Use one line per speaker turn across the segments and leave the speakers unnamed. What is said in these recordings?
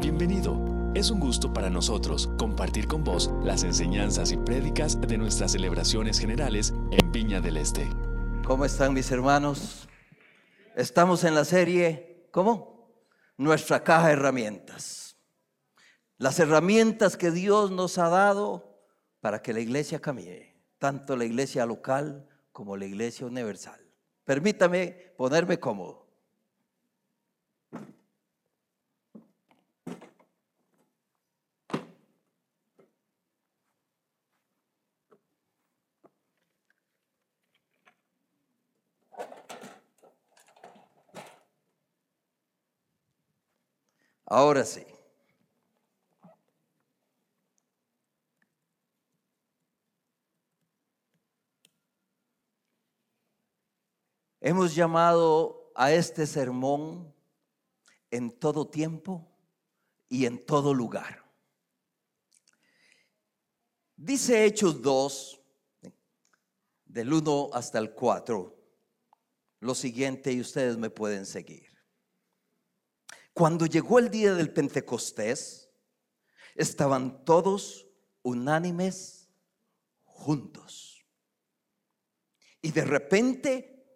Bienvenido. Es un gusto para nosotros compartir con vos las enseñanzas y prédicas de nuestras celebraciones generales en Viña del Este.
¿Cómo están mis hermanos? Estamos en la serie, ¿cómo? Nuestra caja de herramientas. Las herramientas que Dios nos ha dado para que la iglesia camine, tanto la iglesia local como la iglesia universal. Permítame ponerme cómodo. Ahora sí. Hemos llamado a este sermón en todo tiempo y en todo lugar. Dice Hechos 2, del 1 hasta el 4, lo siguiente y ustedes me pueden seguir. Cuando llegó el día del Pentecostés, estaban todos unánimes juntos. Y de repente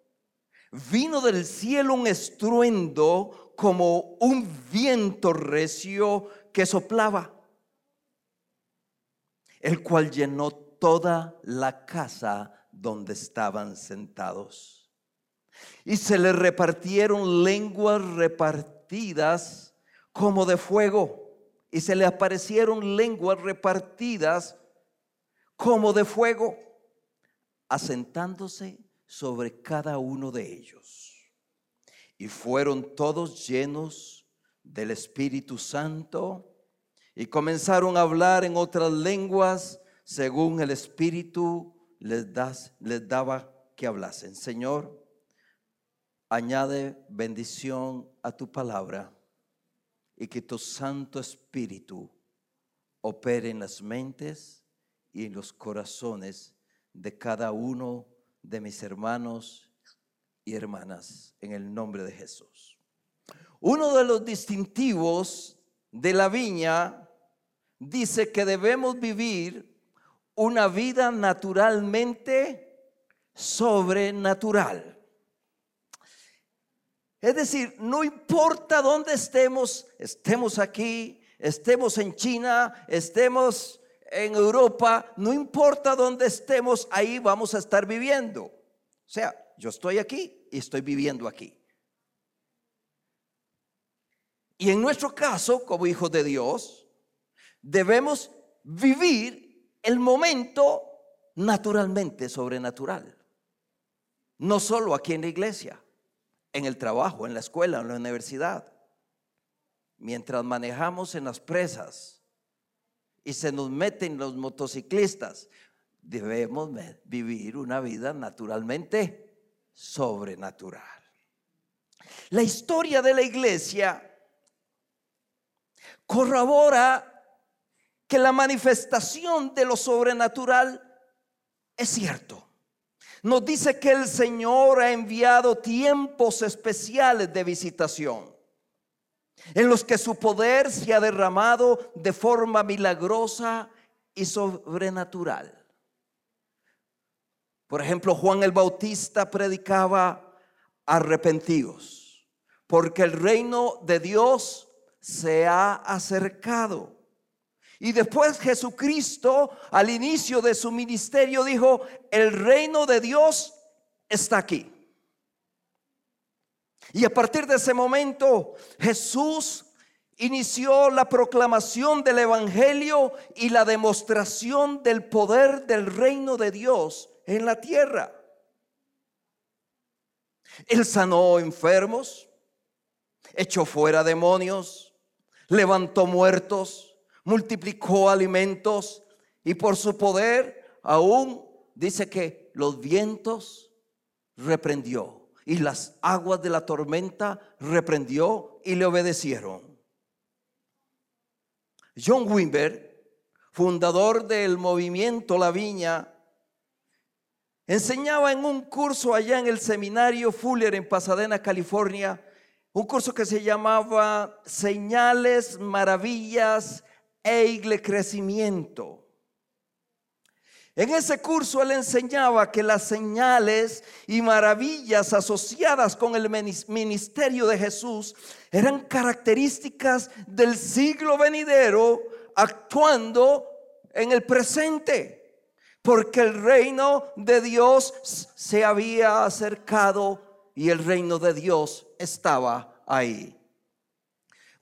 vino del cielo un estruendo como un viento recio que soplaba, el cual llenó toda la casa donde estaban sentados. Y se le repartieron lenguas repartidas como de fuego y se le aparecieron lenguas repartidas como de fuego, asentándose sobre cada uno de ellos. Y fueron todos llenos del Espíritu Santo y comenzaron a hablar en otras lenguas según el Espíritu les, les daba que hablasen. Señor, añade bendición a tu palabra y que tu Santo Espíritu opere en las mentes y en los corazones de cada uno de mis hermanos y hermanas en el nombre de Jesús. Uno de los distintivos de la viña dice que debemos vivir una vida naturalmente sobrenatural. Es decir, no importa dónde estemos, estemos aquí, estemos en China, estemos en Europa, no importa dónde estemos, ahí vamos a estar viviendo. O sea, yo estoy aquí y estoy viviendo aquí. Y en nuestro caso, como hijos de Dios, debemos vivir el momento naturalmente sobrenatural. No solo aquí en la iglesia en el trabajo, en la escuela, en la universidad. Mientras manejamos en las presas y se nos meten los motociclistas, debemos vivir una vida naturalmente sobrenatural. La historia de la iglesia corrobora que la manifestación de lo sobrenatural es cierto nos dice que el Señor ha enviado tiempos especiales de visitación, en los que su poder se ha derramado de forma milagrosa y sobrenatural. Por ejemplo, Juan el Bautista predicaba arrepentidos, porque el reino de Dios se ha acercado. Y después Jesucristo, al inicio de su ministerio, dijo, el reino de Dios está aquí. Y a partir de ese momento, Jesús inició la proclamación del Evangelio y la demostración del poder del reino de Dios en la tierra. Él sanó enfermos, echó fuera demonios, levantó muertos multiplicó alimentos y por su poder aún dice que los vientos reprendió y las aguas de la tormenta reprendió y le obedecieron. John Wimber, fundador del movimiento La Viña, enseñaba en un curso allá en el seminario Fuller en Pasadena, California, un curso que se llamaba Señales, Maravillas e Crecimiento. En ese curso él enseñaba que las señales y maravillas asociadas con el ministerio de Jesús eran características del siglo venidero actuando en el presente, porque el reino de Dios se había acercado y el reino de Dios estaba ahí.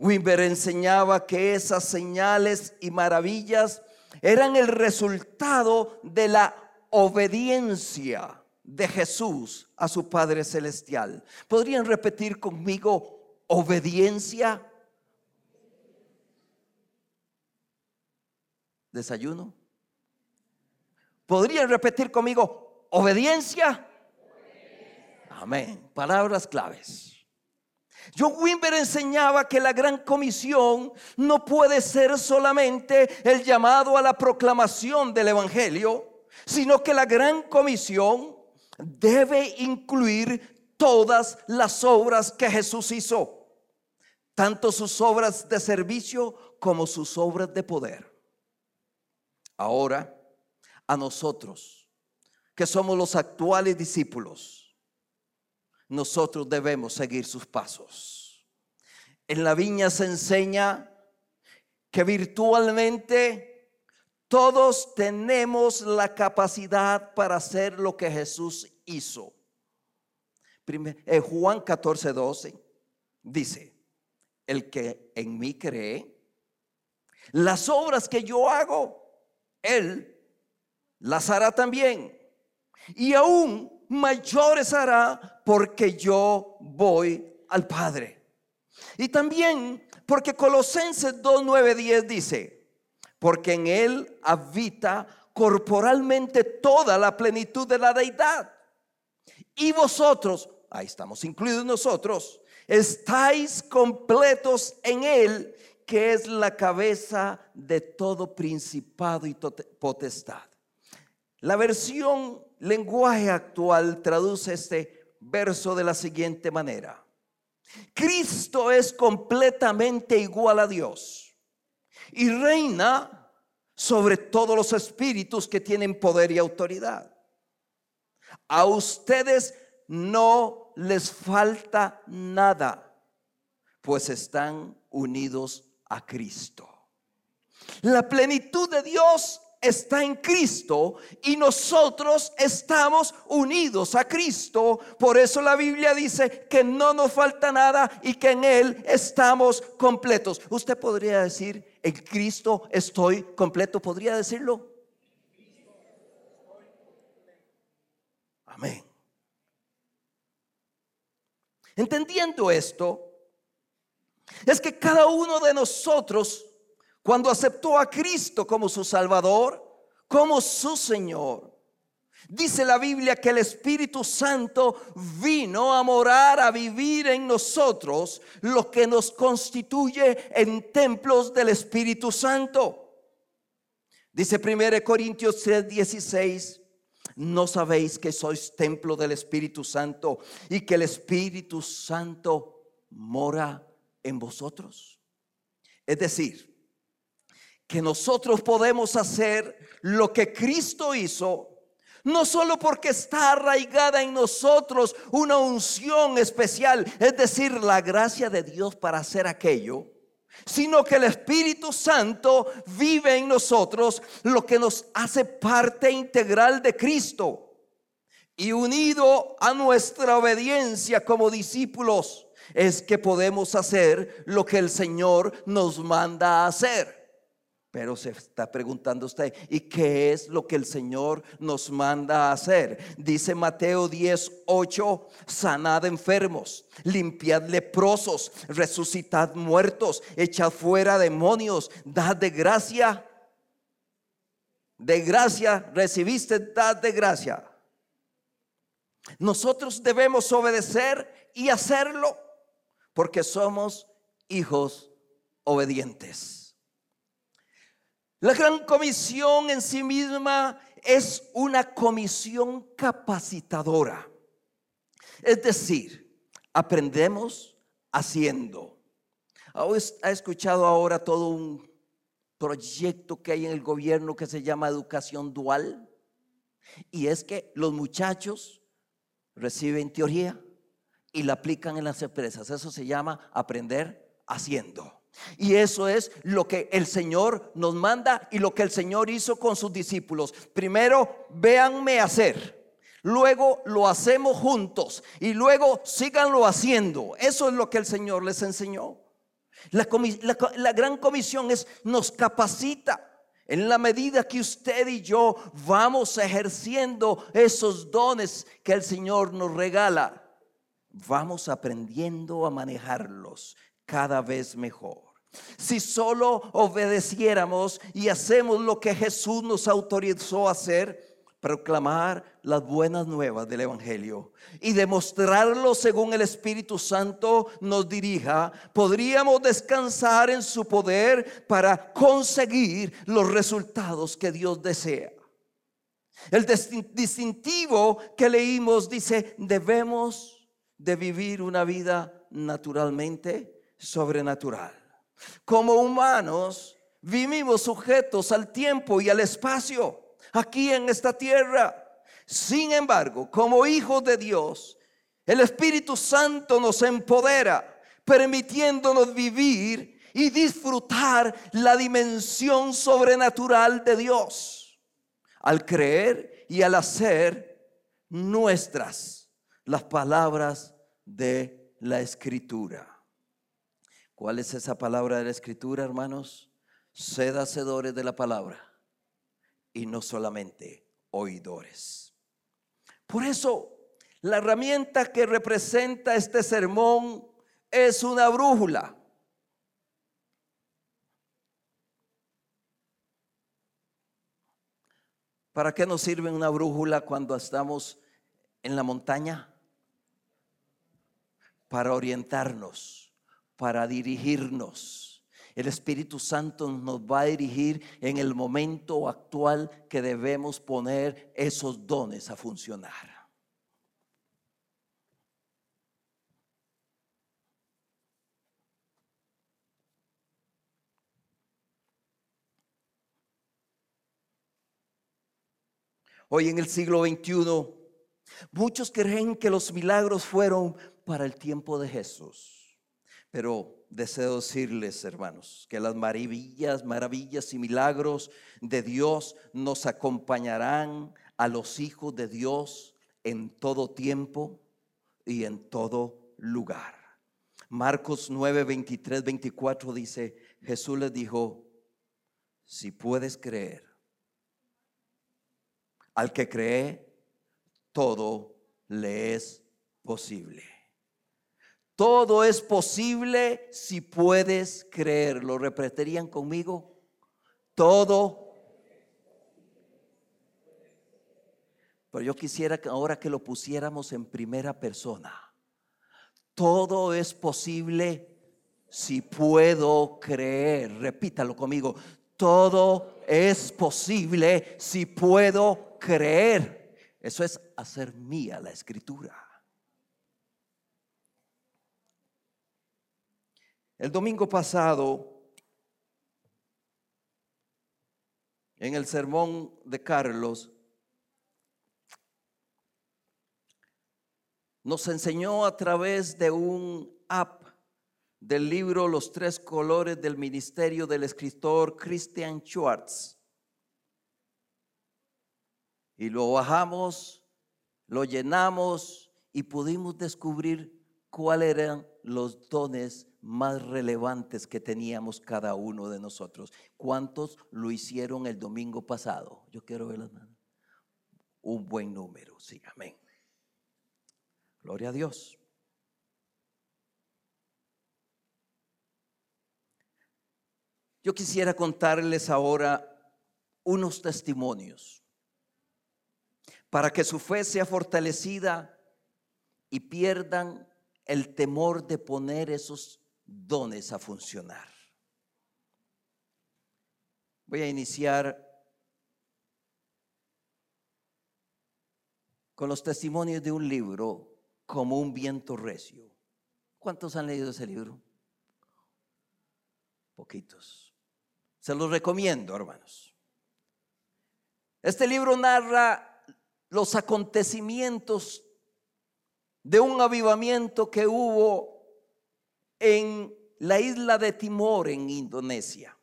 Wimber enseñaba que esas señales y maravillas eran el resultado de la obediencia de Jesús a su Padre Celestial. ¿Podrían repetir conmigo obediencia? Desayuno. ¿Podrían repetir conmigo obediencia? Amén. Palabras claves. John Wimber enseñaba que la gran comisión no puede ser solamente el llamado a la proclamación del Evangelio, sino que la gran comisión debe incluir todas las obras que Jesús hizo, tanto sus obras de servicio como sus obras de poder. Ahora, a nosotros, que somos los actuales discípulos, nosotros debemos seguir sus pasos. En la viña se enseña que virtualmente todos tenemos la capacidad para hacer lo que Jesús hizo. En eh, Juan 14, 12 dice, el que en mí cree, las obras que yo hago, él las hará también. Y aún mayores hará porque yo voy al Padre. Y también porque Colosenses 2, 9, 10 dice, porque en Él habita corporalmente toda la plenitud de la deidad. Y vosotros, ahí estamos incluidos nosotros, estáis completos en Él, que es la cabeza de todo principado y potestad. La versión lenguaje actual traduce este verso de la siguiente manera. Cristo es completamente igual a Dios y reina sobre todos los espíritus que tienen poder y autoridad. A ustedes no les falta nada, pues están unidos a Cristo. La plenitud de Dios está en Cristo y nosotros estamos unidos a Cristo. Por eso la Biblia dice que no nos falta nada y que en Él estamos completos. Usted podría decir, en Cristo estoy completo. ¿Podría decirlo? Amén. Entendiendo esto, es que cada uno de nosotros cuando aceptó a Cristo como su Salvador, como su Señor. Dice la Biblia que el Espíritu Santo vino a morar, a vivir en nosotros, lo que nos constituye en templos del Espíritu Santo. Dice 1 Corintios 3:16, ¿no sabéis que sois templo del Espíritu Santo y que el Espíritu Santo mora en vosotros? Es decir, que nosotros podemos hacer lo que Cristo hizo, no solo porque está arraigada en nosotros una unción especial, es decir, la gracia de Dios para hacer aquello, sino que el Espíritu Santo vive en nosotros, lo que nos hace parte integral de Cristo. Y unido a nuestra obediencia como discípulos, es que podemos hacer lo que el Señor nos manda a hacer. Pero se está preguntando usted, ¿y qué es lo que el Señor nos manda a hacer? Dice Mateo 10, 8, sanad enfermos, limpiad leprosos, resucitad muertos, echad fuera demonios, dad de gracia. De gracia recibiste, dad de gracia. Nosotros debemos obedecer y hacerlo porque somos hijos obedientes. La gran comisión en sí misma es una comisión capacitadora. Es decir, aprendemos haciendo. ¿Ha escuchado ahora todo un proyecto que hay en el gobierno que se llama educación dual? Y es que los muchachos reciben teoría y la aplican en las empresas. Eso se llama aprender haciendo. Y eso es lo que el Señor nos manda y lo que el Señor hizo con sus discípulos. Primero, véanme hacer. Luego lo hacemos juntos y luego síganlo haciendo. Eso es lo que el Señor les enseñó. La, la, gran comisión es nos capacita. En la medida que usted y yo vamos ejerciendo esos dones que el Señor nos regala, vamos aprendiendo a manejarlos cada vez mejor. Si solo obedeciéramos y hacemos lo que Jesús nos autorizó a hacer, proclamar las buenas nuevas del Evangelio y demostrarlo según el Espíritu Santo nos dirija, podríamos descansar en su poder para conseguir los resultados que Dios desea. El distintivo que leímos dice, debemos de vivir una vida naturalmente sobrenatural. Como humanos, vivimos sujetos al tiempo y al espacio aquí en esta tierra. Sin embargo, como hijos de Dios, el Espíritu Santo nos empodera, permitiéndonos vivir y disfrutar la dimensión sobrenatural de Dios. Al creer y al hacer nuestras las palabras de la Escritura. ¿Cuál es esa palabra de la Escritura, hermanos? Sed hacedores de la palabra y no solamente oidores. Por eso, la herramienta que representa este sermón es una brújula. ¿Para qué nos sirve una brújula cuando estamos en la montaña? Para orientarnos, para dirigirnos el Espíritu Santo nos va a dirigir en el momento actual que debemos poner esos dones a funcionar. Hoy en el siglo XXI, muchos creen que los milagros fueron para el tiempo de Jesús, pero deseo decirles, hermanos, que las maravillas, maravillas y milagros de Dios nos acompañarán a los hijos de Dios en todo tiempo y en todo lugar. Marcos 9, 23, 24 dice, Jesús les dijo, si puedes creer, al que cree, todo le es posible. Todo es posible si puedes creer. ¿Lo repetirían conmigo? Todo. Pero yo quisiera que ahora que lo pusiéramos en primera persona. Todo es posible si puedo creer. Repítalo conmigo. Todo es posible si puedo creer. Eso es hacer mía la escritura. El domingo pasado, en el sermón de Carlos, nos enseñó a través de un app del libro Los tres colores del ministerio del escritor Christian Schwartz. Y lo bajamos, lo llenamos y pudimos descubrir cuáles eran los dones más relevantes que teníamos cada uno de nosotros. ¿Cuántos lo hicieron el domingo pasado? Yo quiero ver las manos. Un buen número, sí, amén. Gloria a Dios. Yo quisiera contarles ahora unos testimonios para que su fe sea fortalecida y pierdan el temor de poner esos dones a funcionar. Voy a iniciar con los testimonios de un libro como un viento recio. ¿Cuántos han leído ese libro? Poquitos. Se los recomiendo, hermanos. Este libro narra los acontecimientos de un avivamiento que hubo en la isla de Timor, en Indonesia.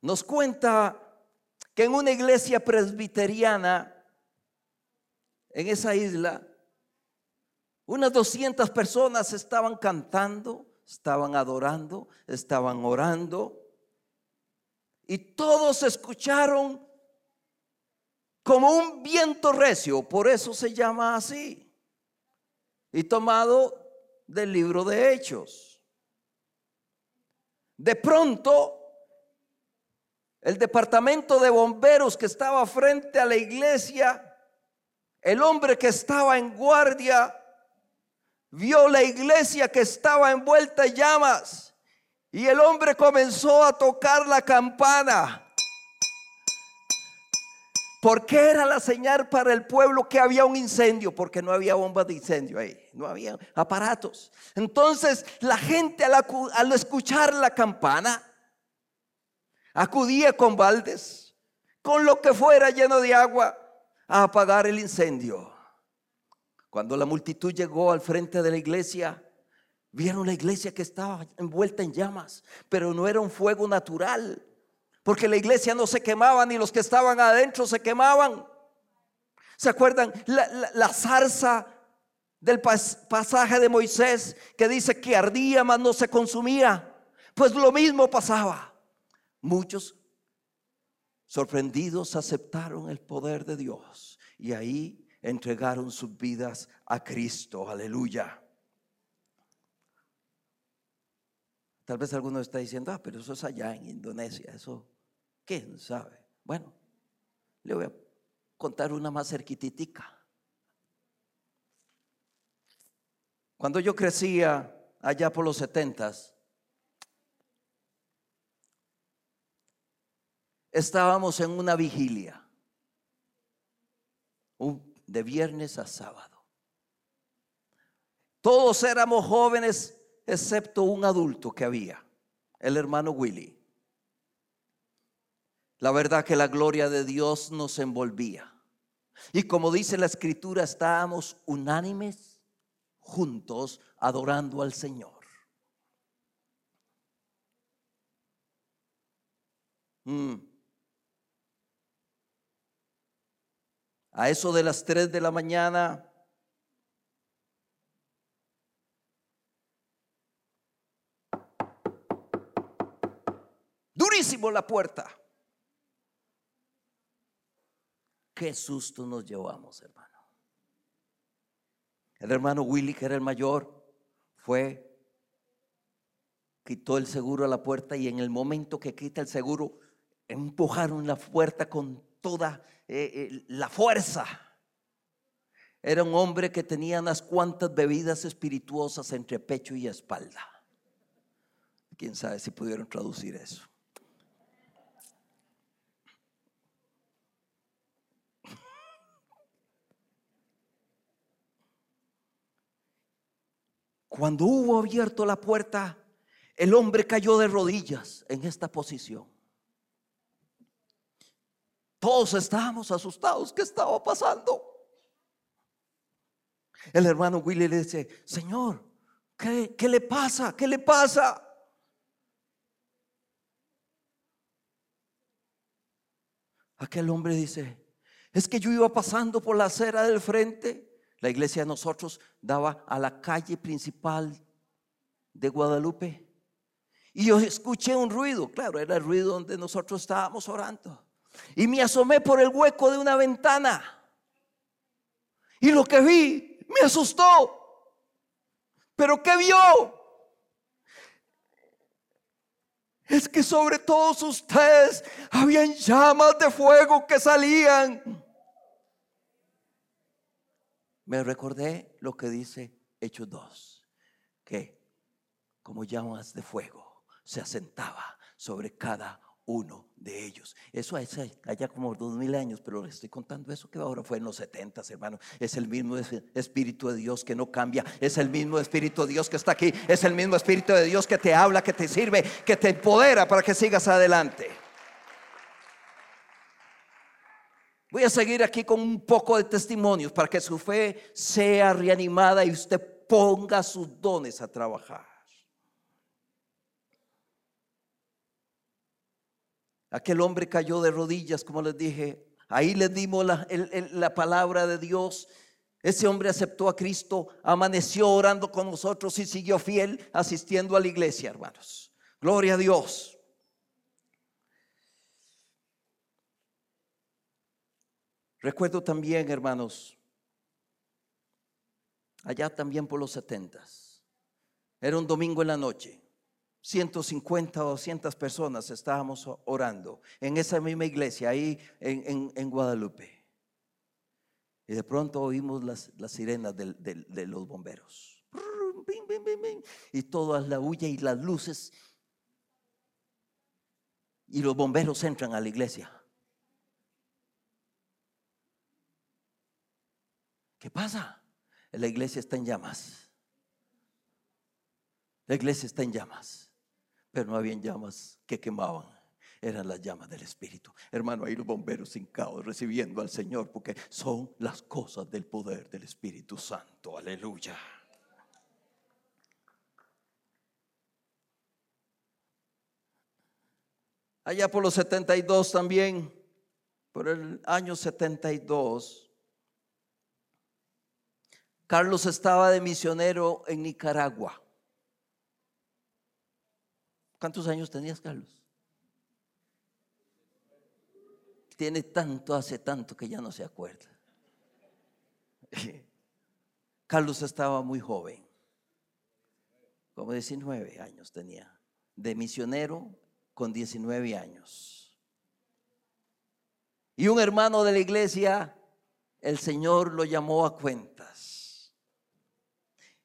Nos cuenta que en una iglesia presbiteriana en esa isla, unas 200 personas estaban cantando, estaban adorando, estaban orando, y todos escucharon como un viento recio, por eso se llama así, y tomado del libro de Hechos. De pronto, el departamento de bomberos que estaba frente a la iglesia, el hombre que estaba en guardia, vio la iglesia que estaba envuelta en llamas y el hombre comenzó a tocar la campana. Porque era la señal para el pueblo que había un incendio, porque no había bombas de incendio ahí, no había aparatos. Entonces la gente al, al escuchar la campana acudía con baldes, con lo que fuera lleno de agua, a apagar el incendio. Cuando la multitud llegó al frente de la iglesia, vieron la iglesia que estaba envuelta en llamas, pero no era un fuego natural, porque la iglesia no se quemaba, ni los que estaban adentro se quemaban. ¿Se acuerdan? La, zarza del pasaje de Moisés que dice que ardía, mas no se consumía. Pues lo mismo pasaba. Muchos sorprendidos aceptaron el poder de Dios y ahí entregaron sus vidas a Cristo. Aleluya. Tal vez alguno está diciendo, ah, pero eso es allá en Indonesia, eso, ¿quién sabe? Bueno, le voy a contar una más cerquititica. Cuando yo crecía allá por los setentas, estábamos en una vigilia, de viernes a sábado. Todos éramos jóvenes excepto un adulto que había, el hermano Willy. La verdad que la gloria de Dios nos envolvía. Y como dice la escritura, estábamos unánimes, juntos, adorando al Señor. Mm. a eso de las 3 de la mañana, durísimo la puerta. Qué susto nos llevamos, hermano. El hermano Willy, que era el mayor, fue, quitó el seguro a la puerta y en el momento que quita el seguro, empujaron la puerta con toda eh, eh, la fuerza. Era un hombre que tenía unas cuantas bebidas espirituosas entre pecho y espalda. Quién sabe si pudieron traducir eso. Cuando hubo abierto la puerta, el hombre cayó de rodillas en esta posición. Todos estábamos asustados. ¿Qué estaba pasando? El hermano Willy le dice, Señor, ¿qué, qué le pasa? ¿Qué le pasa? Aquel hombre dice, es que yo iba pasando por la acera del frente. La iglesia de nosotros daba a la calle principal de Guadalupe. Y yo escuché un ruido, claro, era el ruido donde nosotros estábamos orando. Y me asomé por el hueco de una ventana. Y lo que vi me asustó. Pero ¿qué vio? Es que sobre todos ustedes habían llamas de fuego que salían. Me recordé lo que dice Hechos 2, que como llamas de fuego se asentaba sobre cada uno de ellos. Eso es allá como dos mil años, pero les estoy contando eso que ahora fue en los setentas, hermano. Es el mismo Espíritu de Dios que no cambia. Es el mismo Espíritu de Dios que está aquí. Es el mismo Espíritu de Dios que te habla, que te sirve, que te empodera para que sigas adelante. Voy a seguir aquí con un poco de testimonios para que su fe sea reanimada y usted ponga sus dones a trabajar. Aquel hombre cayó de rodillas, como les dije. Ahí le dimos la, la, palabra de Dios. Ese hombre aceptó a Cristo, amaneció orando con nosotros y siguió fiel asistiendo a la iglesia, hermanos. Gloria a Dios. Recuerdo también, hermanos, allá también por los setentas. Era un domingo en la noche. 150 o 200 personas estábamos orando en esa misma iglesia, ahí en, Guadalupe. Y de pronto oímos las, sirenas de, los bomberos. Y todas la huya y las luces. Y los bomberos entran a la iglesia. ¿Qué pasa? La iglesia está en llamas. La iglesia está en llamas. Pero no habían llamas que quemaban. Eran las llamas del Espíritu. Hermano, ahí los bomberos sin caos recibiendo al Señor porque son las cosas del poder del Espíritu Santo. Aleluya. Allá por los 72 también, por el año 72, Carlos estaba de misionero en Nicaragua. ¿Cuántos años tenías, Carlos? Tiene tanto, hace tanto que ya no se acuerda. Carlos estaba muy joven, como 19 años tenía, de misionero con 19 años. Y un hermano de la iglesia, el Señor lo llamó a cuentas.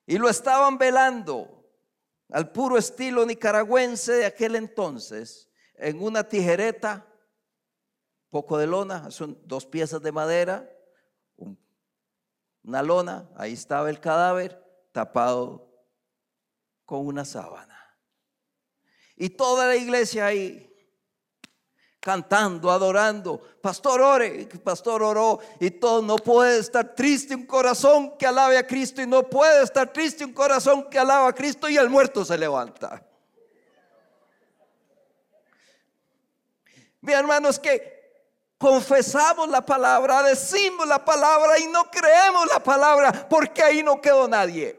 Y lo estaban velando al puro estilo nicaragüense de aquel entonces, en una tijereta, poco de lona, son dos piezas de madera, una lona, ahí estaba el cadáver tapado con una sábana. Y toda la iglesia ahí cantando, adorando. Pastor ore, pastor oró y todo. No puede estar triste un corazón que alabe a Cristo y no puede estar triste un corazón que alaba a Cristo y el muerto se levanta. Mi hermano, es que confesamos la palabra, decimos la palabra y no creemos la palabra porque ahí no quedó nadie.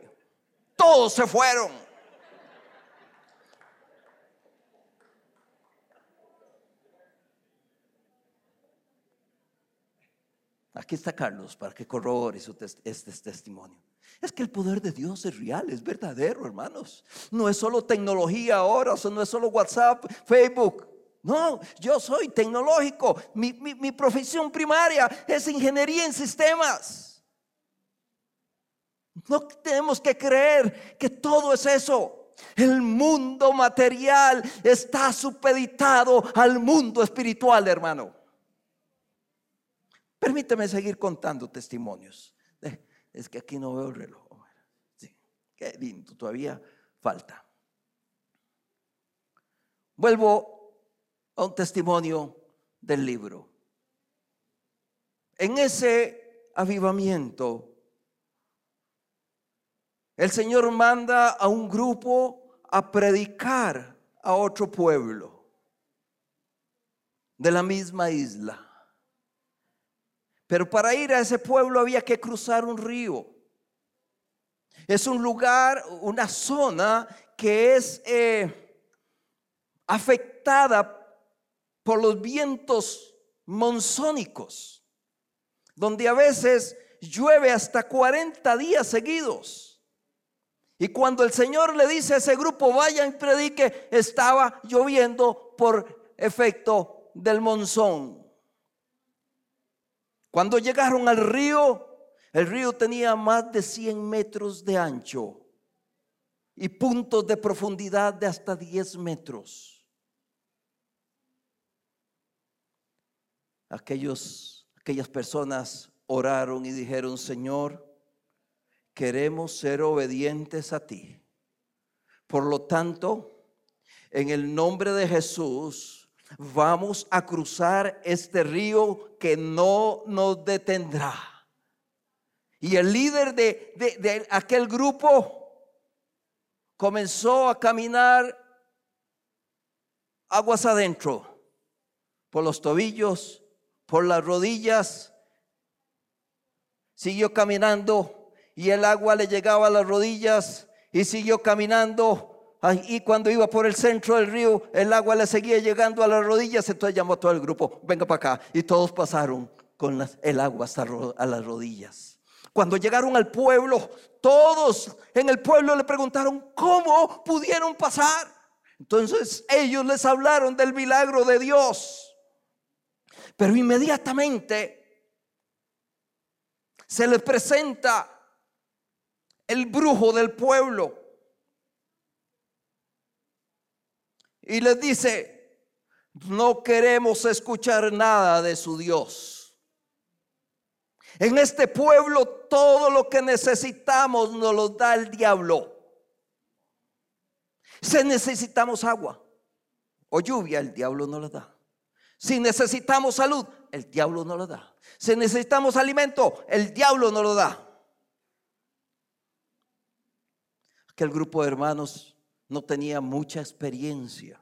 Todos se fueron. Aquí está Carlos para que corrobore este testimonio. Es que el poder de Dios es real, es verdadero, hermanos. No es solo tecnología ahora, no es solo WhatsApp, Facebook. No, yo soy tecnológico. Mi profesión primaria es ingeniería en sistemas. No tenemos que creer que todo es eso. El mundo material está supeditado al mundo espiritual, hermano. Permíteme seguir contando testimonios. Eh, es que aquí no veo el reloj. Qué lindo, todavía falta. Vuelvo a un testimonio del libro. En ese avivamiento, el Señor manda a un grupo a predicar a otro pueblo de la misma isla. Pero para ir a ese pueblo había que cruzar un río. Es un lugar, una zona que es eh, afectada por los vientos monzónicos, donde a veces llueve hasta 40 días seguidos. Y cuando el Señor le dice a ese grupo, vayan y predique, estaba lloviendo por efecto del monzón. Cuando llegaron al río, el río tenía más de 100 metros de ancho y puntos de profundidad de hasta 10 metros. aquellos, aquellas personas oraron y dijeron, Señor, queremos ser obedientes a ti. Por lo tanto, en el nombre de Jesús, vamos a cruzar este río que no nos detendrá. Y el líder de, aquel grupo comenzó a caminar aguas adentro, por los tobillos, por las rodillas. Siguió caminando y el agua le llegaba a las rodillas y siguió caminando. Y cuando iba por el centro del río, el agua le seguía llegando a las rodillas. Entonces llamó a todo el grupo, venga para acá. Y todos pasaron con el agua hasta a las rodillas. Cuando llegaron al pueblo, todos en el pueblo le preguntaron cómo pudieron pasar. Entonces ellos les hablaron del milagro de Dios. Pero inmediatamente se les presenta el brujo del pueblo y les dice, no queremos escuchar nada de su Dios. En este pueblo todo lo que necesitamos nos lo da el diablo. Si necesitamos agua o lluvia, el diablo no la da. Si necesitamos salud, el diablo no lo da. Si necesitamos alimento, el diablo no lo da. Aquel grupo de hermanos no tenía mucha experiencia.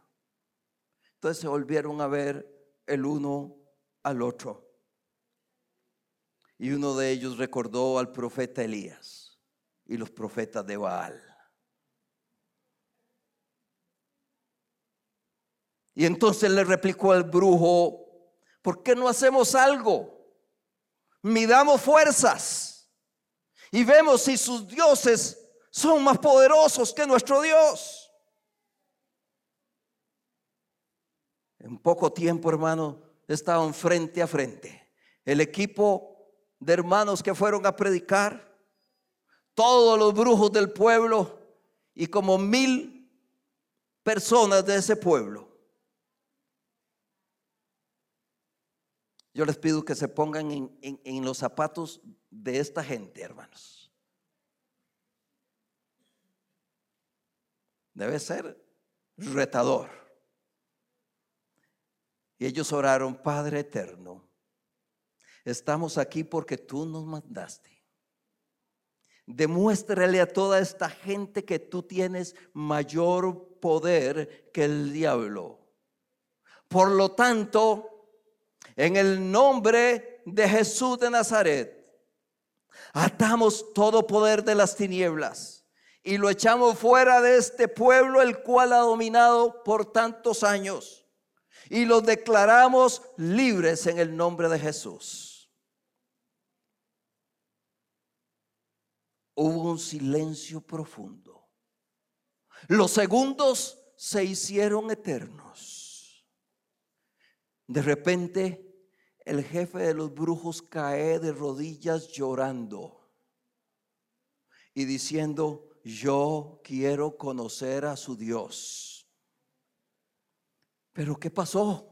Entonces se volvieron a ver el uno al otro. Y uno de ellos recordó al profeta Elías y los profetas de Baal. Y entonces le replicó al brujo, ¿por qué no hacemos algo? Midamos fuerzas y vemos si sus dioses son más poderosos que nuestro Dios. En poco tiempo, hermano, estaban frente a frente. El equipo de hermanos que fueron a predicar, todos los brujos del pueblo y como mil personas de ese pueblo. Yo les pido que se pongan en, los zapatos de esta gente, hermanos. Debe ser retador. Y ellos oraron, Padre eterno, estamos aquí porque tú nos mandaste. Demuéstrale a toda esta gente que tú tienes mayor poder que el diablo. Por lo tanto, en el nombre de Jesús de Nazaret, atamos todo poder de las tinieblas y lo echamos fuera de este pueblo el cual ha dominado por tantos años y los declaramos libres en el nombre de Jesús. Hubo un silencio profundo. Los segundos se hicieron eternos. De repente, el jefe de los brujos cae de rodillas llorando y diciendo, yo quiero conocer a su Dios. ¿Pero qué pasó?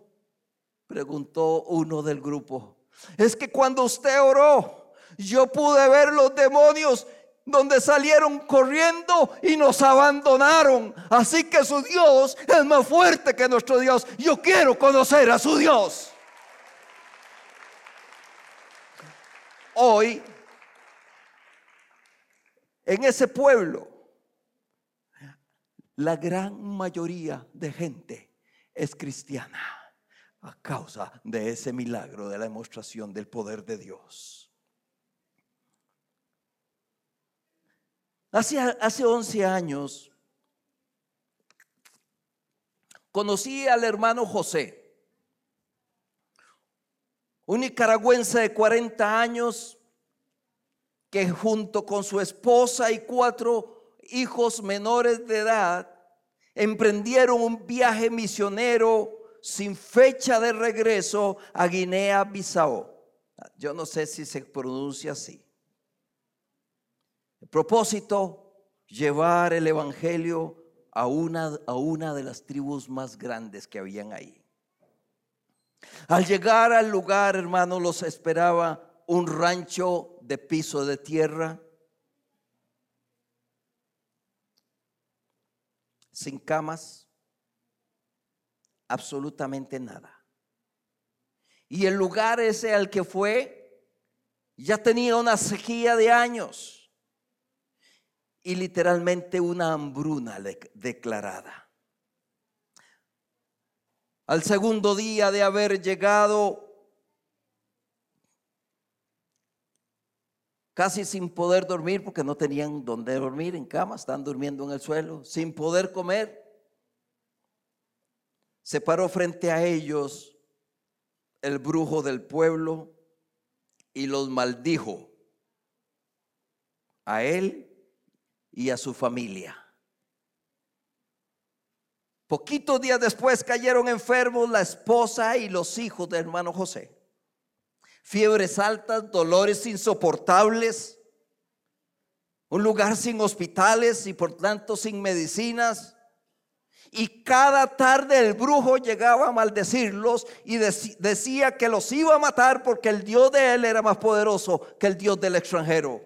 Preguntó uno del grupo. Es que cuando usted oró, yo pude ver los demonios donde salieron corriendo y nos abandonaron. Así que su Dios es más fuerte que nuestro Dios. Yo quiero conocer a su Dios. Hoy, en ese pueblo, la gran mayoría de gente es cristiana a causa de ese milagro de la demostración del poder de Dios. Hace, hace 11 años conocí al hermano José, un nicaragüense de 40 años que junto con su esposa y cuatro hijos menores de edad emprendieron un viaje misionero sin fecha de regreso a Guinea-Bissau. Yo no sé si se pronuncia así. El propósito, llevar el Evangelio a una, a una de las tribus más grandes que habían ahí. Al llegar al lugar, hermano, los esperaba un rancho de piso de tierra, sin camas, absolutamente nada. Y el lugar ese al que fue ya tenía una sequía de años y literalmente una hambruna declarada. Al segundo día de haber llegado, casi sin poder dormir porque no tenían donde dormir en cama, están durmiendo en el suelo, sin poder comer, se paró frente a ellos el brujo del pueblo y los maldijo a él y a su familia. Poquitos días después cayeron enfermos la esposa y los hijos del hermano José. Fiebres altas, dolores insoportables, un lugar sin hospitales y por tanto sin medicinas y cada tarde el brujo llegaba a maldecirlos y decía que los iba a matar porque el Dios de él era más poderoso que el Dios del extranjero.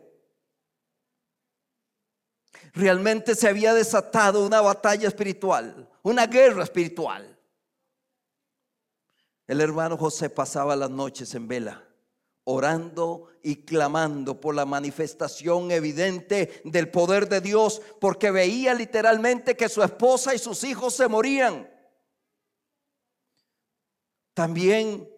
Realmente se había desatado una batalla espiritual, una guerra espiritual. El hermano José pasaba las noches en vela orando y clamando por la manifestación evidente del poder de Dios, porque veía literalmente que su esposa y sus hijos se morían. También,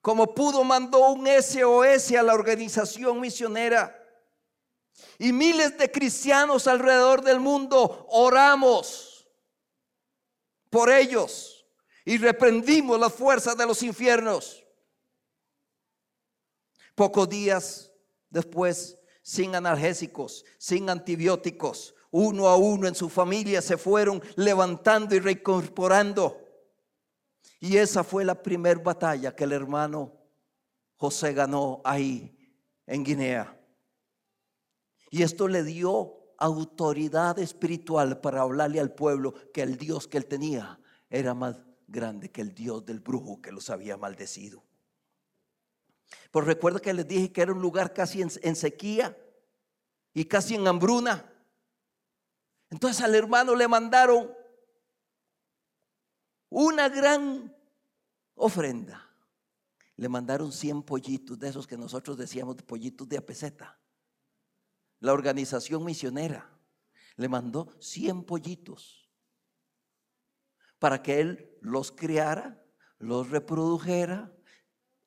como pudo, mandó un SOS a la organización misionera. Y miles de cristianos alrededor del mundo oramos por ellos y reprendimos las fuerzas de los infiernos. Pocos días después, sin analgésicos, sin antibióticos, uno a uno en su familia se fueron levantando y reincorporando. Y esa fue la primera batalla que el hermano José ganó ahí en Guinea. Y esto le dio autoridad espiritual para hablarle al pueblo que el Dios que él tenía era más grande que el Dios del brujo que los había maldecido. Pues recuerda que les dije que era un lugar casi en, sequía y casi en hambruna. Entonces al hermano le mandaron una gran ofrenda. Le mandaron 100 pollitos de esos que nosotros decíamos pollitos de apeseta. La organización misionera le mandó 100 pollitos para que él los criara, los reprodujera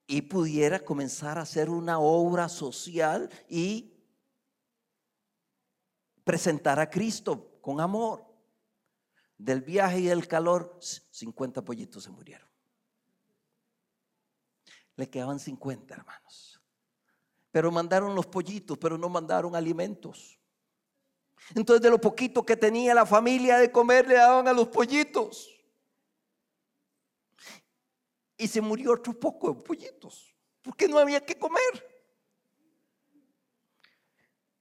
y pudiera comenzar a hacer una obra social y presentar a Cristo con amor. Del viaje y del calor, 50 pollitos se murieron. Le quedaban 50, hermanos. Pero mandaron los pollitos, pero no mandaron alimentos. Entonces de lo poquito que tenía la familia de comer le daban a los pollitos y se murió otro poco de pollitos, porque no había que comer.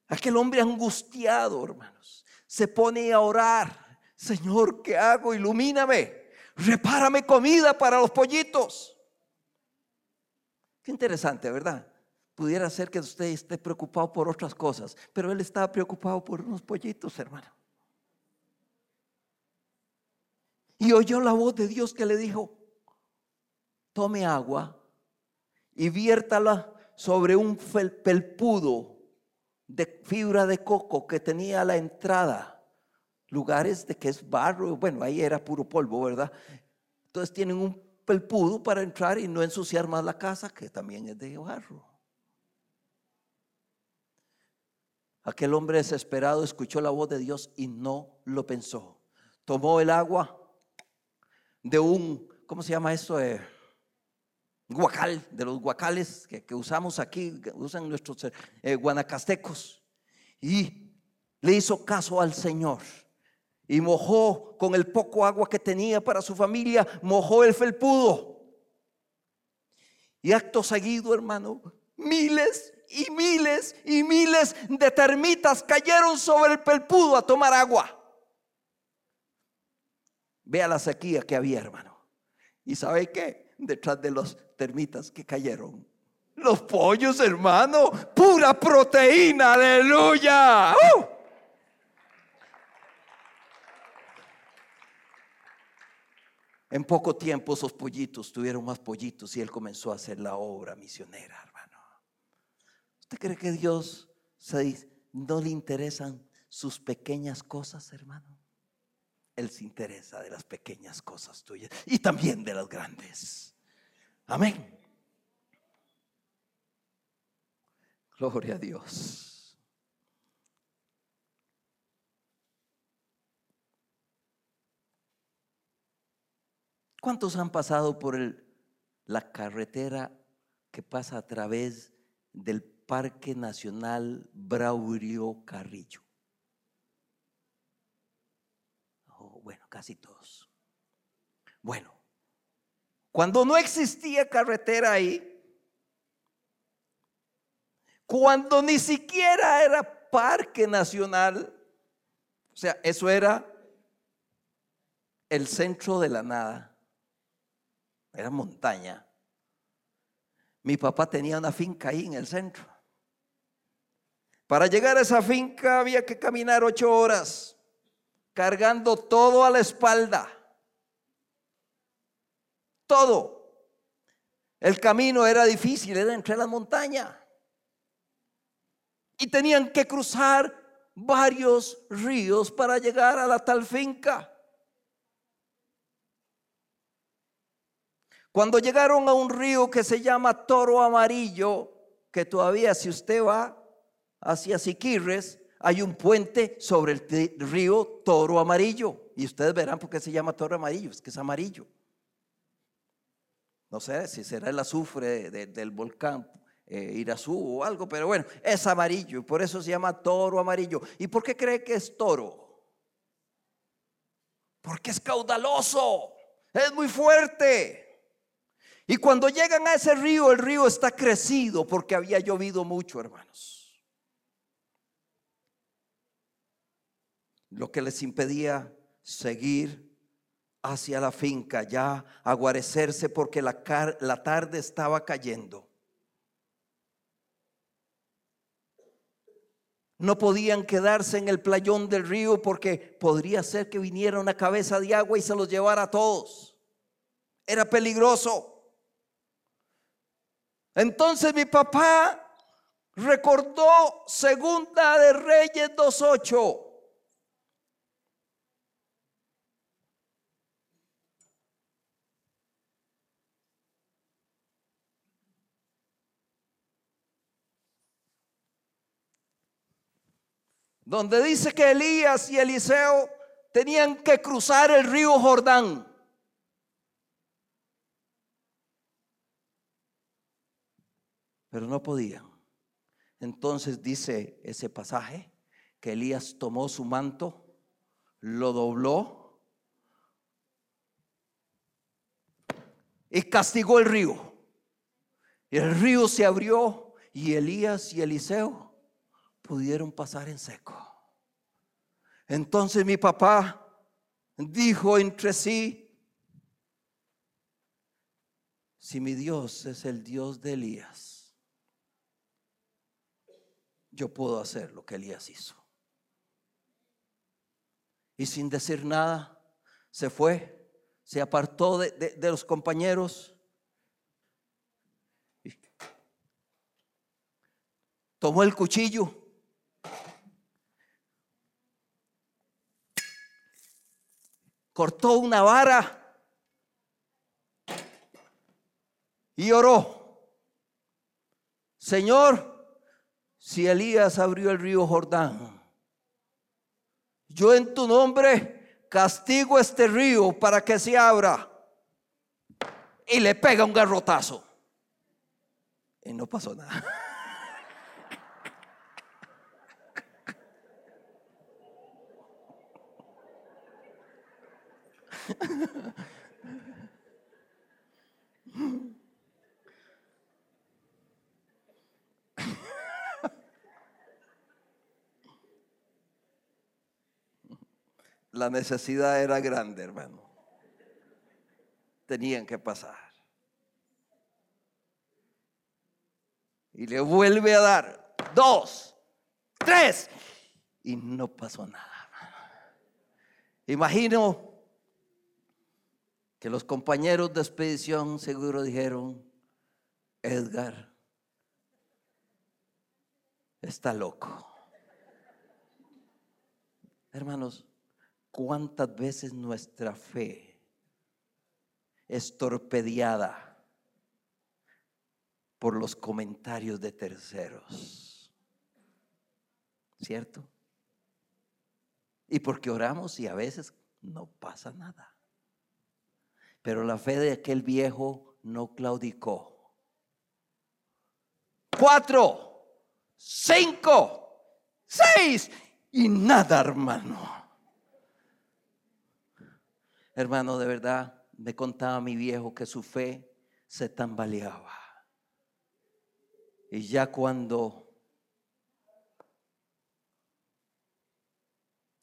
Aquel hombre angustiado, hermanos, se pone a orar. Señor, ¿qué hago? Ilumíname. Repárame comida para los pollitos. Qué interesante, ¿verdad? Pudiera ser que usted esté preocupado por otras cosas, pero él estaba preocupado por unos pollitos, hermano. Y oyó la voz de Dios que le dijo, tome agua y viértala sobre un pelpudo de fibra de coco que tenía a la entrada. Lugares de que es barro, bueno, ahí era puro polvo, ¿verdad? Entonces tienen un pelpudo para entrar y no ensuciar más la casa, que también es de barro. Aquel hombre desesperado escuchó la voz de Dios y no lo pensó. Tomó el agua de un, ¿cómo se llama eso? Eh, guacal, de los guacales que, usamos aquí, usan nuestros eh, guanacastecos. Y le hizo caso al Señor. Y mojó con el poco agua que tenía para su familia, mojó el felpudo. Y acto seguido, hermano, miles y miles y miles de termitas cayeron sobre el felpudo a tomar agua. Vea la sequía que había, hermano. ¿Y sabe qué? Detrás de los termitas que cayeron. Los pollos, hermano, pura proteína, aleluya. ¡Uh! En poco tiempo esos pollitos tuvieron más pollitos y él comenzó a hacer la obra misionera, hermano. ¿Usted cree que Dios no le interesan sus pequeñas cosas, hermano? Él se interesa de las pequeñas cosas tuyas y también de las grandes. Amén. Gloria a Dios. ¿Cuántos han pasado por la carretera que pasa a través del Parque Nacional Braulio Carrillo? Bueno, casi todos. Bueno, cuando no existía carretera ahí, cuando ni siquiera era parque nacional, o sea, eso era el centro de la nada, era montaña. Mi papá tenía una finca ahí en el centro. Para llegar a esa finca había que caminar ocho horas cargando todo a la espalda. Todo. El camino era difícil, era entre la montaña. Y tenían que cruzar varios ríos para llegar a la tal finca. Cuando llegaron a un río que se llama Toro Amarillo, que todavía si usted va hacia Siquirres, hay un puente sobre el río Toro Amarillo. Y ustedes verán por qué se llama Toro Amarillo, es que es amarillo. No sé si será el azufre del volcán eh, Irazú o algo, pero bueno, es amarillo y por eso se llama Toro Amarillo. ¿Y por qué cree que es toro? Porque es caudaloso, es muy fuerte. Y cuando llegan a ese río, el río está crecido porque había llovido mucho, hermanos. Lo que les impedía seguir hacia la finca, ya aguarecerse porque la, la tarde estaba cayendo. No podían quedarse en el playón del río porque podría ser que viniera una cabeza de agua y se los llevara a todos. Era peligroso. Entonces mi papá recordó Segunda de Reyes 2.8. donde dice que Elías y Eliseo tenían que cruzar el río Jordán. Pero no podían. Entonces dice ese pasaje que Elías tomó su manto, lo dobló y castigó el río. El río se abrió y Elías y Eliseo pudieron pasar en seco. Entonces mi papá dijo entre sí, si mi Dios es el Dios de Elías, yo puedo hacer lo que Elías hizo. Y sin decir nada, se fue, se apartó de, de los compañeros. Tomó el cuchillo cortó una vara y oró. Señor, si Elías abrió el río Jordán, yo en tu nombre castigo este río para que se abra. Y le pega un garrotazo. Y no pasó nada. La necesidad era grande, hermano. tenían que pasar. Y le vuelve a dar dos, tres, y no pasó nada. Imagino que los compañeros de expedición seguro dijeron, Edgar está loco. Hermanos, ¿cuántas veces nuestra fe es torpedeada por los comentarios de terceros? ¿Cierto? Y porque oramos y a veces no pasa nada. Pero la fe de aquel viejo no claudicó. Cuatro, cinco, seis y nada, hermano. Hermano, de verdad, me contaba mi viejo que su fe se tambaleaba. Y ya cuando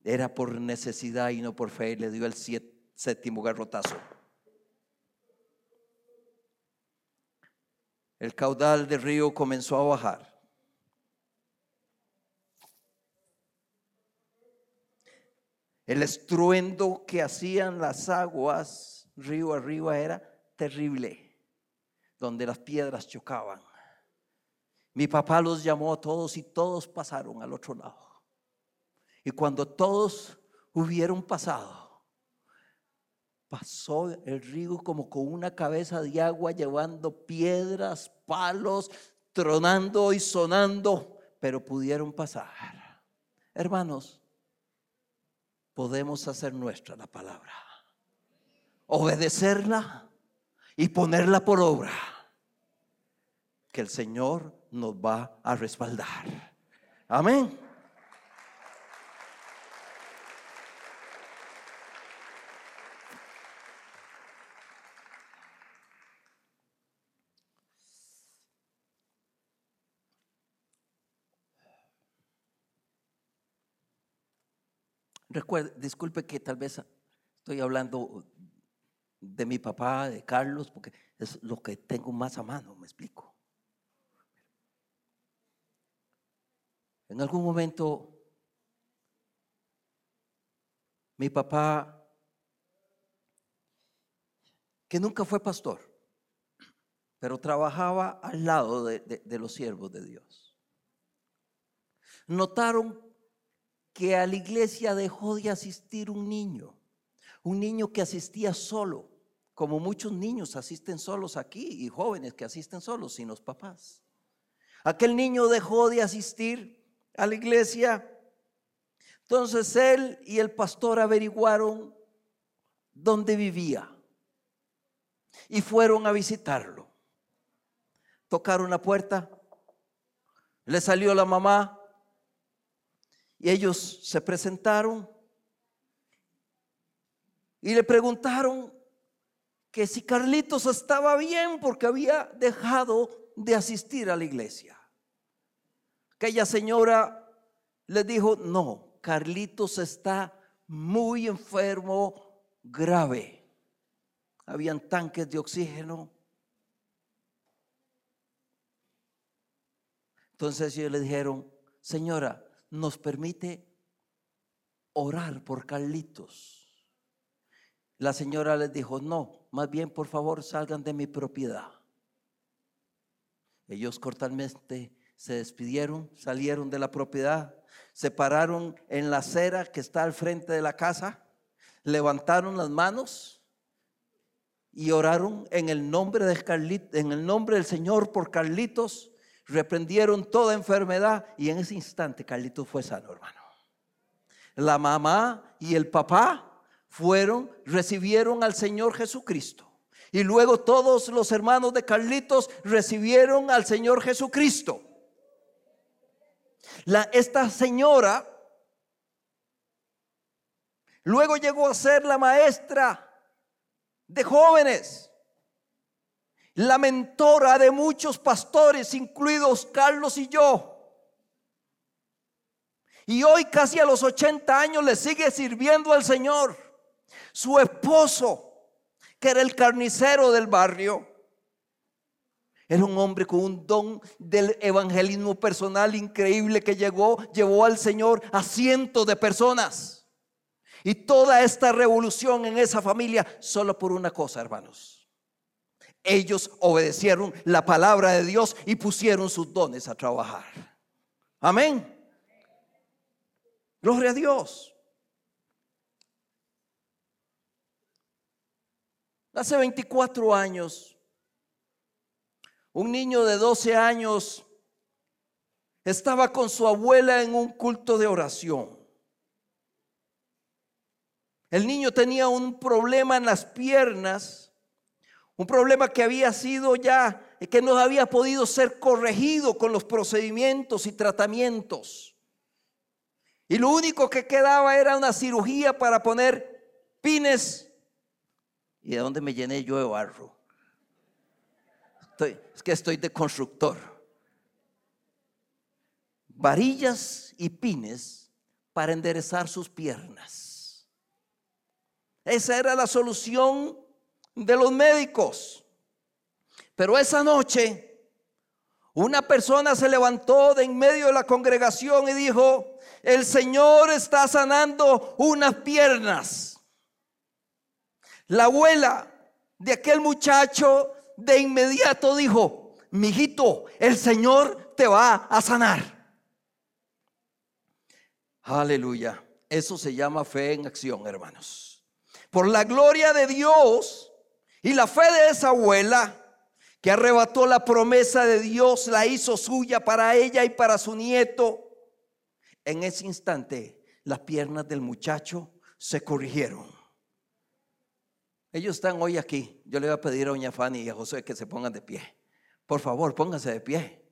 era por necesidad y no por fe, le dio el séptimo garrotazo. El caudal del río comenzó a bajar. El estruendo que hacían las aguas río arriba era terrible, donde las piedras chocaban. Mi papá los llamó a todos y todos pasaron al otro lado. Y cuando todos hubieron pasado, pasó el río como con una cabeza de agua llevando piedras, palos, tronando y sonando, pero pudieron pasar. Hermanos, podemos hacer nuestra la palabra, obedecerla y ponerla por obra, que el Señor nos va a respaldar. Amén. Recuerde, disculpe que tal vez estoy hablando de mi papá, de Carlos, porque es lo que tengo más a mano, me explico. En algún momento, mi papá, que nunca fue pastor, pero trabajaba al lado de, de los siervos de Dios, notaron que a la iglesia dejó de asistir un niño, un niño que asistía solo, como muchos niños asisten solos aquí y jóvenes que asisten solos sin los papás. Aquel niño dejó de asistir a la iglesia. Entonces él y el pastor averiguaron dónde vivía y fueron a visitarlo. Tocaron la puerta, le salió la mamá, y ellos se presentaron y le preguntaron que si Carlitos estaba bien porque había dejado de asistir a la iglesia. Aquella señora le dijo, no, Carlitos está muy enfermo, grave. Habían tanques de oxígeno. Entonces ellos le dijeron, señora, nos permite orar por Carlitos. La señora les dijo, no, más bien por favor salgan de mi propiedad. Ellos cortalmente se despidieron, salieron de la propiedad, se pararon en la acera que está al frente de la casa, levantaron las manos y oraron en el nombre de Carlitos, en el nombre del Señor por Carlitos reprendieron toda enfermedad y en ese instante Carlitos fue sano, hermano. La mamá y el papá fueron, recibieron al Señor Jesucristo. Y luego todos los hermanos de Carlitos recibieron al Señor Jesucristo. La, esta señora luego llegó a ser la maestra de jóvenes la mentora de muchos pastores, incluidos Carlos y yo. Y hoy casi a los 80 años le sigue sirviendo al Señor. Su esposo, que era el carnicero del barrio. Era un hombre con un don del evangelismo personal increíble que llegó, llevó al Señor a cientos de personas. Y toda esta revolución en esa familia solo por una cosa, hermanos. Ellos obedecieron la palabra de Dios y pusieron sus dones a trabajar. Amén. Gloria a Dios. Hace 24 años, un niño de 12 años estaba con su abuela en un culto de oración. El niño tenía un problema en las piernas, un problema que había sido ya, que no había podido ser corregido con los procedimientos y tratamientos. Y lo único que quedaba era una cirugía para poner pines ¿Y de dónde me llené yo de barro? es que estoy de constructor. Varillas y pines para enderezar sus piernas. Esa era la solución de los médicos. Pero esa noche una persona se levantó de en medio de la congregación y dijo, el Señor está sanando unas piernas. La abuela de aquel muchacho de inmediato dijo, mijito, el Señor te va a sanar. Aleluya. Eso se llama fe en acción, hermanos. Por la gloria de Dios y la fe de esa abuela que arrebató la promesa de Dios, la hizo suya para ella y para su nieto. En ese instante, las piernas del muchacho se corrigieron. Ellos están hoy aquí. Yo le voy a pedir a doña Fanny y a José que se pongan de pie. Por favor, pónganse de pie.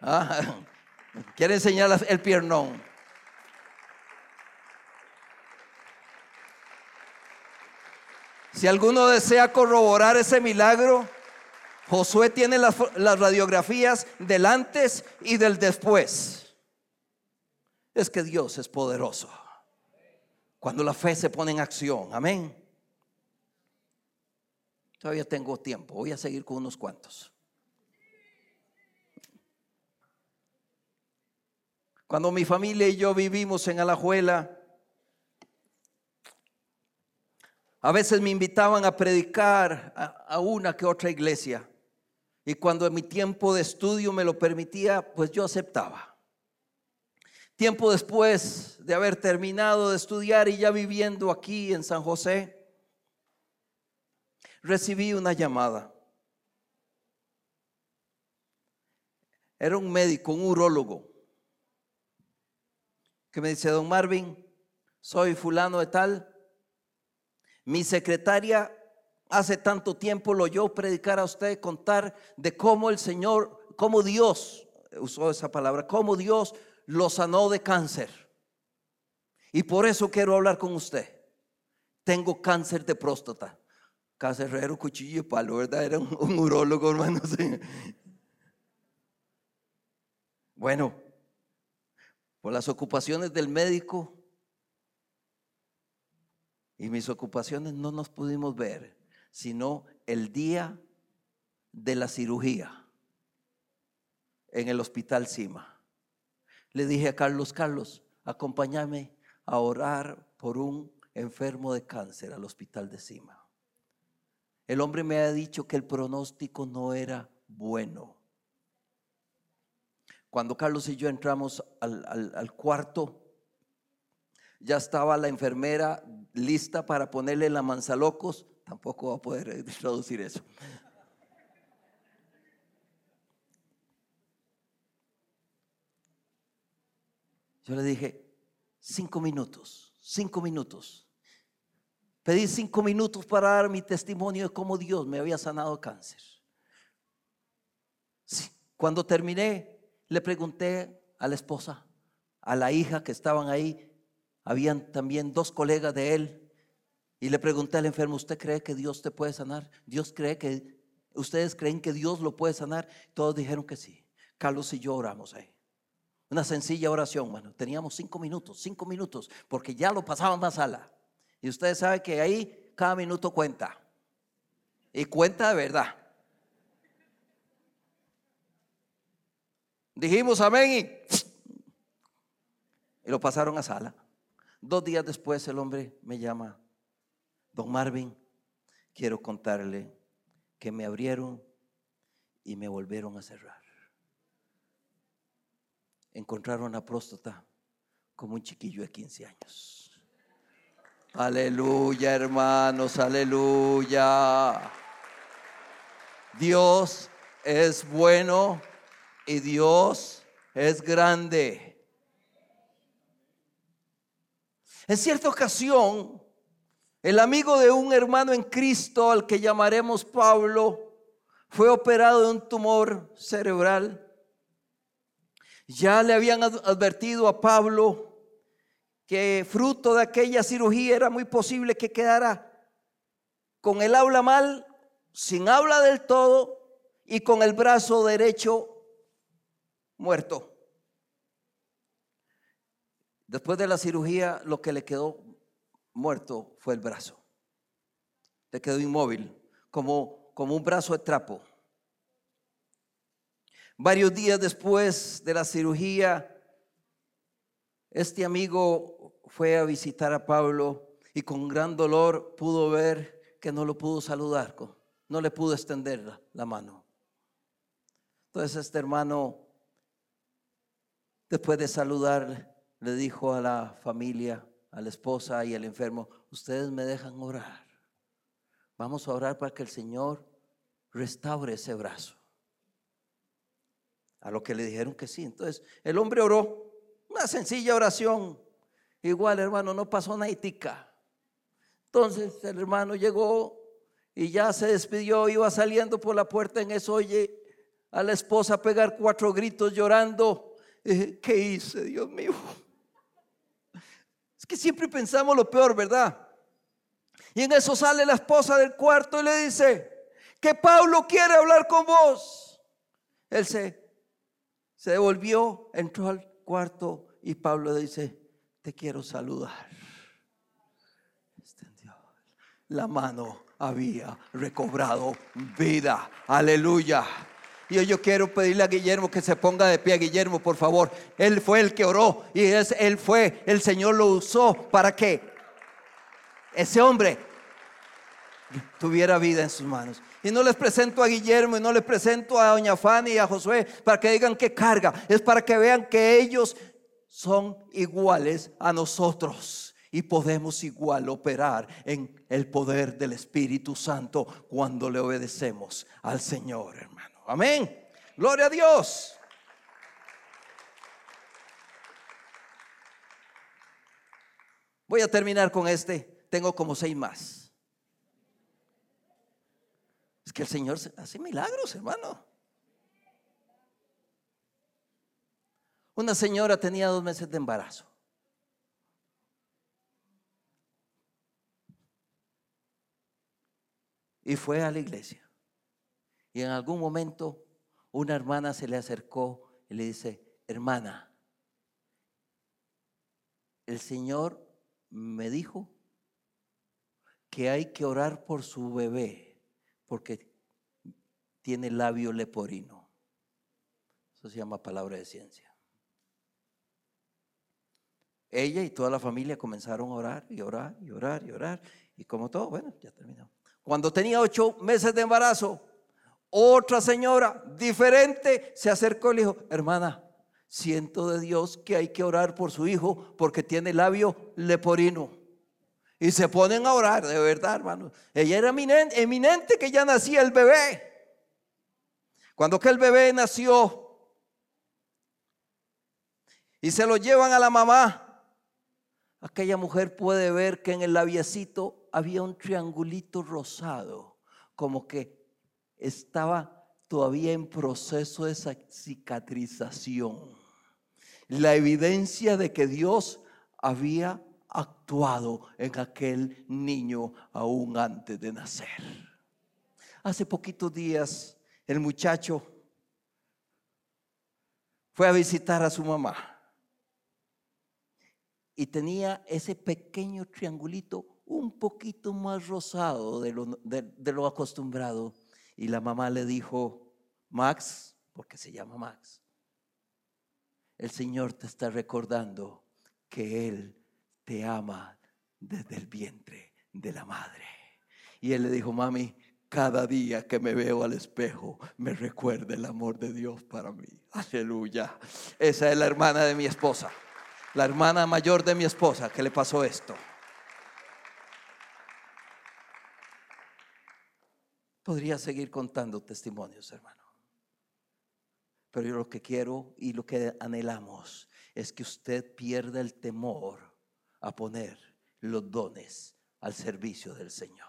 Ah, quiere enseñar el piernón. Si alguno desea corroborar ese milagro, Josué tiene las, las, radiografías del antes y del después. Es que Dios es poderoso. Cuando la fe se pone en acción. Amén. Todavía tengo tiempo, voy a seguir con unos cuantos. Cuando mi familia y yo vivimos en Alajuela, a veces me invitaban a predicar a, una que otra iglesia. Y cuando mi tiempo de estudio me lo permitía, pues yo aceptaba. Tiempo después de haber terminado de estudiar y ya viviendo aquí en San José, recibí una llamada. Era un médico, un urólogo, que me dice, don Marvin, soy fulano de tal. Mi secretaria hace tanto tiempo lo oyó predicar a usted, contar de cómo el Señor, cómo Dios, usó esa palabra, cómo Dios lo sanó de cáncer. Y por eso quiero hablar con usted. Tengo cáncer de próstata. Cacerrero, cuchillo y palo, ¿verdad? Era un, un urólogo, hermano. Bueno, por las ocupaciones del médico y mis ocupaciones no nos pudimos ver, sino el día de la cirugía en el hospital Cima. Le dije a Carlos, Carlos, acompáñame a orar por un enfermo de cáncer al hospital de Cima. El hombre me ha dicho que el pronóstico no era bueno. Cuando Carlos y yo entramos al, cuarto, ya estaba la enfermera lista para ponerle la manzalocos. Tampoco va a poder traducir eso. Yo le dije, cinco minutos, cinco minutos. Pedí cinco minutos para dar mi testimonio de cómo Dios me había sanado cáncer. Cuando terminé, le pregunté a la esposa, a la hija que estaban ahí, habían también dos colegas de él, y le pregunté al enfermo, ¿usted cree que Dios te puede sanar? ¿Dios cree que, ustedes creen que Dios lo puede sanar? Todos dijeron que sí. Carlos y yo oramos ahí. Una sencilla oración, bueno, teníamos cinco minutos, cinco minutos, porque ya lo pasaban a sala. Y ustedes saben que ahí cada minuto cuenta. Y cuenta de verdad. Dijimos amén y, y lo pasaron a sala. Dos días después el hombre me llama, don Marvin, quiero contarle que me abrieron y me volvieron a cerrar. Encontraron la próstata como un chiquillo de 15 años. Aleluya, hermanos, aleluya. Dios es bueno y Dios es grande. En cierta ocasión, el amigo de un hermano en Cristo, al que llamaremos Pablo, fue operado de un tumor cerebral. Ya le habían advertido a Pablo que fruto de aquella cirugía era muy posible que quedara con el habla mal, sin habla del todo y con el brazo derecho muerto. Después de la cirugía, lo que le quedó muerto fue el brazo. Le quedó inmóvil, como, como un brazo de trapo. Varios días después de la cirugía, este amigo fue a visitar a Pablo y con gran dolor pudo ver que no lo pudo saludar, no le pudo extender la, la mano. Entonces este hermano Después de saludar, le dijo a la familia, a la esposa y al enfermo, ustedes me dejan orar. Vamos a orar para que el Señor restaure ese brazo. A lo que le dijeron que sí. Entonces, el hombre oró, una sencilla oración. Igual, hermano, no pasó nada. Entonces, el hermano llegó y ya se despidió, iba saliendo por la puerta en eso, oye a la esposa pegar cuatro gritos llorando. ¿qué hice, Dios mío? Es que siempre pensamos lo peor, ¿verdad? Y en eso sale la esposa del cuarto y le dice, que Pablo quiere hablar con vos. Él se, se devolvió, entró al cuarto y Pablo dice, te quiero saludar. La mano había recobrado vida. Aleluya. Y yo quiero pedirle a Guillermo que se ponga de pie, Guillermo, por favor. Él fue el que oró y es, él fue, el Señor lo usó para que ese hombre tuviera vida en sus manos. Y no les presento a Guillermo y no les presento a Doña Fanny y a Josué para que digan que carga. Es para que vean que ellos son iguales a nosotros y podemos igual operar en el poder del Espíritu Santo cuando le obedecemos al Señor, hermano. Amén. Gloria a Dios. Voy a terminar con este. Tengo como seis más. Es que el Señor hace milagros, hermano. Una señora tenía dos meses de embarazo. Y fue a la iglesia. Y en algún momento una hermana se le acercó y le dice, hermana, el Señor me dijo que hay que orar por su bebé porque tiene labio leporino. Eso se llama palabra de ciencia. Ella y toda la familia comenzaron a orar y orar y orar y orar. Y como todo, bueno, ya terminó. Cuando tenía ocho meses de embarazo, otra señora diferente se acercó y le dijo, hermana, siento de Dios que hay que orar por su hijo porque tiene labio leporino. Y se ponen a orar, de verdad, hermano. Ella era eminente, que ya nacía el bebé. Cuando que el bebé nació y se lo llevan a la mamá, aquella mujer puede ver que en el labiecito había un triangulito rosado, como que estaba todavía en proceso de cicatrización. La evidencia de que Dios había actuado en aquel niño aún antes de nacer. Hace poquitos días el muchacho fue a visitar a su mamá y tenía ese pequeño triangulito un poquito más rosado de lo, de- lo acostumbrado. Y la mamá le dijo, Max, porque se llama Max, el Señor te está recordando que Él te ama desde el vientre de la madre. Y él le dijo, mami, cada día que me veo al espejo me recuerda el amor de Dios para mí. Aleluya. Esa es la hermana de mi esposa, la hermana mayor de mi esposa que le pasó esto. Podría seguir contando testimonios, hermano. Pero yo lo que quiero y lo que anhelamos es que usted pierda el temor a poner los dones al servicio del Señor.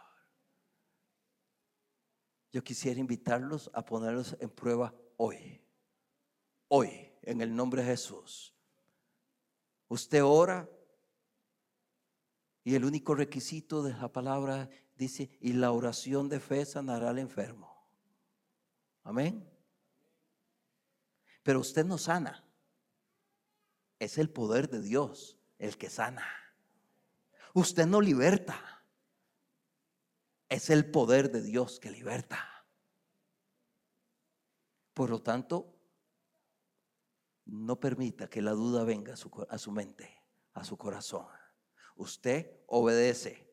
Yo quisiera invitarlos a ponerlos en prueba hoy. Hoy, en el nombre de Jesús. Usted ora y el único requisito de la palabra dice, y la oración de fe sanará al enfermo. Amén. Pero usted no sana. Es el poder de Dios el que sana. Usted no liberta. Es el poder de Dios que liberta. Por lo tanto, no permita que la duda venga a su, a su mente, a su corazón. Usted obedece,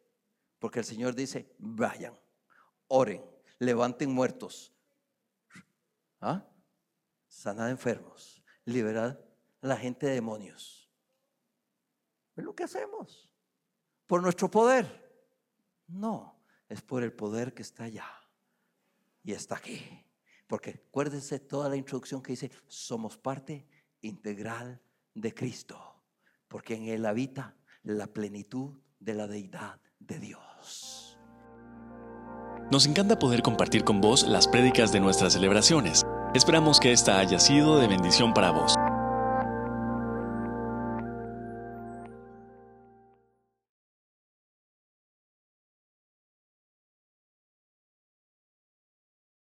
porque el Señor dice, vayan, oren, levanten muertos, ¿ah? sanad enfermos, liberad a la gente de demonios. Es lo que hacemos. ¿Por nuestro poder? No, es por el poder que está allá y está aquí. Porque acuérdense toda la introducción que dice, somos parte integral de Cristo, porque en Él habita la plenitud de la deidad de
Nos encanta poder compartir con vos las prédicas de nuestras celebraciones. Esperamos que esta haya sido de bendición para vos.